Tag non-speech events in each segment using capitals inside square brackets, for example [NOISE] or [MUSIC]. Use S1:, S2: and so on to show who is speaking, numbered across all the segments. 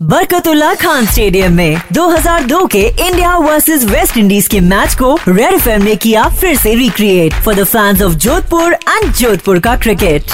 S1: Barkatullah Khan stadium में 2002 के India versus West Indies के मैच को रेड एफएम ने किया फिर से recreate for the fans of Jodhpur and Jodhpur का cricket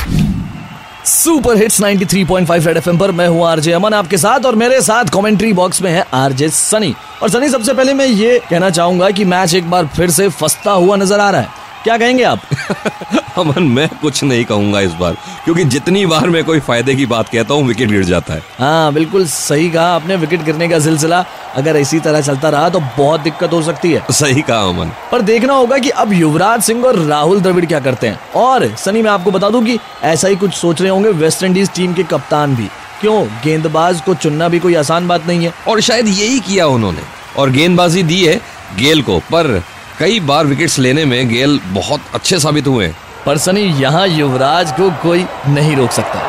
S2: super hits 93.5 red FM पर मैं हूँ आरजे अमन, आपके साथ और मेरे साथ कमेंट्री बॉक्स में है आरजे सनी। और सनी, सबसे पहले मैं ये कहना चाहूँगा कि मैच एक बार फिर से फंसता हुआ नज़र आ रहा है। क्या कहेंगे आप? [LAUGHS]
S3: अमन मैं कुछ नहीं कहूँगा इस बार क्योंकि जितनी बार मैं कोई फ़ायदे की बात कहता हूँ विकेट गिर जाता है।
S2: हाँ बिल्कुल सही कहा आपने विकेट गिरने का सिलसिला। अगर इसी तरह चलता रहा तो बहुत दिक्कत हो सकती है।
S3: सही कहा अमन।
S2: पर देखना होगा कि अब युवराज सिंह और राहुल द्रविड़ क्या करते हैं। और सनी मैं आपको बता दूँ कि ऐसा ही कुछ सोच रहे होंगे वेस्ट इंडीज टीम के कप्तान भी। क्यों? गेंदबाज को चुनना भी कोई आसान बात नहीं है।
S3: और शायद यही किया उन्होंने। और गेंदबाजी दी है गेल को पर कई बार विकेट्स लेने में गेल बहुत अच्छे साबित हुए
S2: पर सनी यहाँ युवराज को कोई नहीं रोक सकता।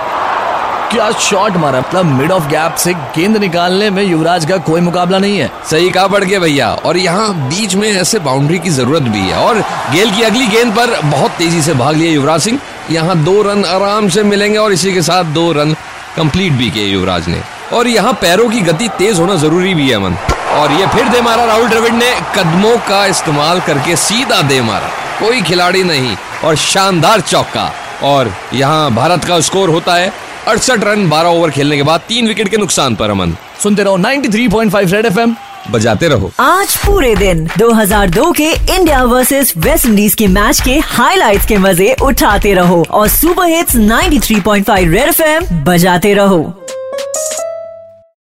S2: क्या शॉट मारा? मतलब मिड ऑफ़ गैप से गेंद निकालने में युवराज का कोई मुकाबला नहीं है।
S3: सही कहा पड़ गया भैया और यहाँ बीच में ऐसे बाउंड्री की ज़रूरत भी है। और गेल की अगली गेंद पर बहुत तेज़ी से भाग लिया युवराज सिंह। यहाँ दो रन आराम से मिलेंगे और इसी के साथ दो रन कंप्लीट भी किए युवराज ने। और यहाँ पैरों की गति तेज होना ज़रूरी भी है मन और ये फिर दे मारा राहुल द्रविड़ ने कदमों का इस्तेमाल करके सीधा दे मारा। कोई खिलाड़ी नहीं और शानदार चौका। और यहाँ भारत का स्कोर होता है अड़सठ रन 12 ओवर खेलने के बाद तीन विकेट के नुकसान पर अमन।
S2: सुनते रहो 93.5 रेड एफएम
S3: बजाते रहो।
S1: आज पूरे दिन 2002 के इंडिया वर्सेस वेस्ट इंडीज के मैच के हाइलाइट्स के मज़े उठाते रहो और सुपर हिट्स 93.5 रेड एफएम बजाते रहो।